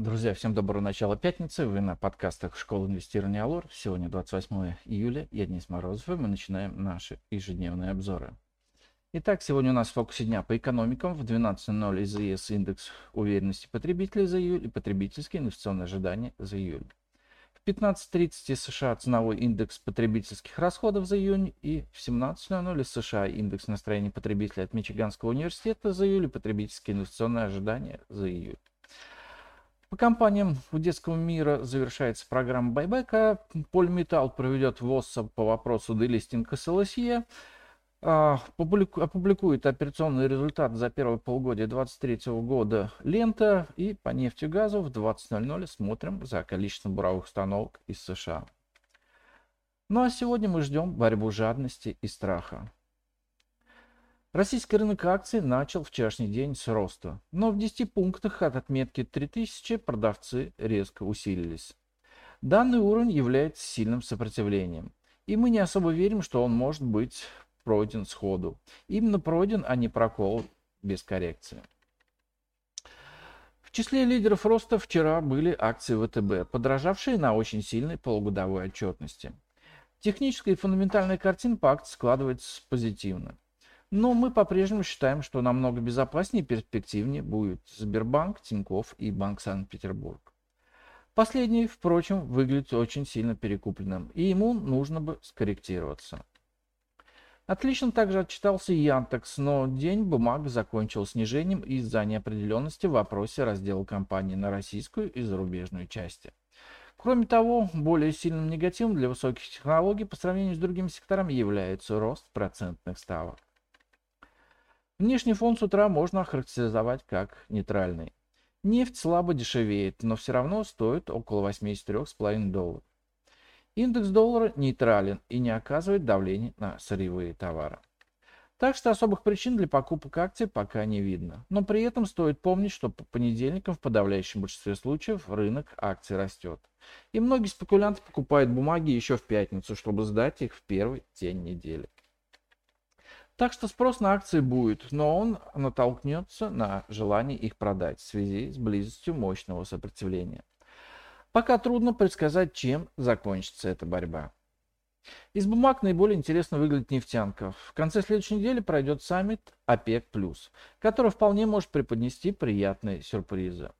Друзья, всем доброго начала пятницы. Вы на подкастах Школы инвестирования Алор. Сегодня 28 июля. Я Денис Морозов, и мы начинаем наши ежедневные обзоры. Итак, сегодня у нас в фокусе дня по экономикам. В 12.00 ИЗС индекс уверенности потребителей за июль и потребительские инвестиционные ожидания за июль. В 15.30 США ценовой индекс потребительских расходов за июнь и в 17.00 США индекс настроения потребителей от Мичиганского университета за июль и потребительские инвестиционные ожидания за июль. По компаниям у детского мира завершается программа байбека. Польметалл проведет ВОЗ по вопросу делистинга с ЛСЕ. Опубликует операционный результат за первое полугодие 2023 года лента. И по нефти и газу в 20.00 смотрим за количеством буровых установок из США. Ну а сегодня мы ждем борьбу жадности и страха. Российский рынок акций начал вчерашний день с роста, но в 10 пунктах от отметки 3000 продавцы резко усилились. Данный уровень является сильным сопротивлением, и мы не особо верим, что он может быть пройден сходу. Именно пройден, а не прокол без коррекции. В числе лидеров роста вчера были акции ВТБ, подражавшие на очень сильной полугодовой отчетности. Техническая и фундаментальная картина по акции складывается позитивно. Но мы по-прежнему считаем, что намного безопаснее и перспективнее будет Сбербанк, Тиньков и Банк Санкт-Петербург. Последний, впрочем, выглядит очень сильно перекупленным, и ему нужно бы скорректироваться. Отлично также отчитался Яндекс, но день бумаг закончил снижением из-за неопределенности в вопросе раздела компании на российскую и зарубежную части. Кроме того, более сильным негативом для высоких технологий по сравнению с другими секторами является рост процентных ставок. Внешний фон с утра можно охарактеризовать как нейтральный. Нефть слабо дешевеет, но все равно стоит около 83,5 долларов. Индекс доллара нейтрален и не оказывает давления на сырьевые товары. Так что особых причин для покупок акций пока не видно. Но при этом стоит помнить, что по понедельникам в подавляющем большинстве случаев рынок акций растет. И многие спекулянты покупают бумаги еще в пятницу, чтобы сдать их в первый день недели. Так что спрос на акции будет, но он натолкнется на желание их продать в связи с близостью мощного сопротивления. Пока трудно предсказать, чем закончится эта борьба. Из бумаг наиболее интересно выглядит нефтянка. В конце следующей недели пройдет саммит ОПЕК+, который вполне может преподнести приятные сюрпризы.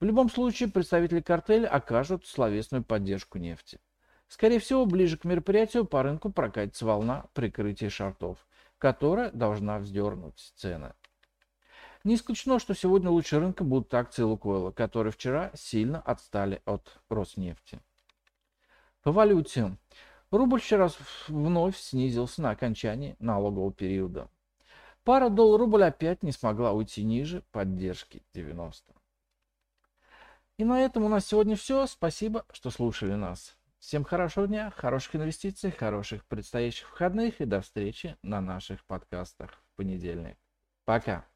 В любом случае, представители картеля окажут словесную поддержку нефти. Скорее всего, ближе к мероприятию по рынку прокатится волна прикрытия шортов которая должна вздернуть цены. Не исключено, что сегодня лучше рынка будут акции Лукойла, которые вчера сильно отстали от Роснефти. По валюте. Рубль вчера вновь снизился на окончании налогового периода. Пара доллар-рубль опять не смогла уйти ниже поддержки 90. И на этом у нас сегодня все. Спасибо, что слушали нас. Всем хорошего дня, хороших инвестиций, хороших предстоящих выходных и до встречи на наших подкастах в понедельник. Пока.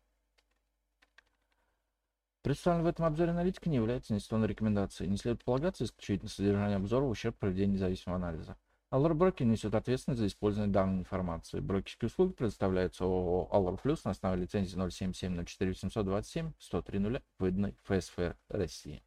Представленная в этом обзоре аналитика не является инвестиционной рекомендацией. Не следует полагаться исключительно содержание обзора в ущерб проведению независимого анализа. Allure Broker несет ответственность за использование данной информации. Брокерские услуги предоставляются ООО Allure Plus на основе лицензии 077 04 727 103 выданной ФСФ России.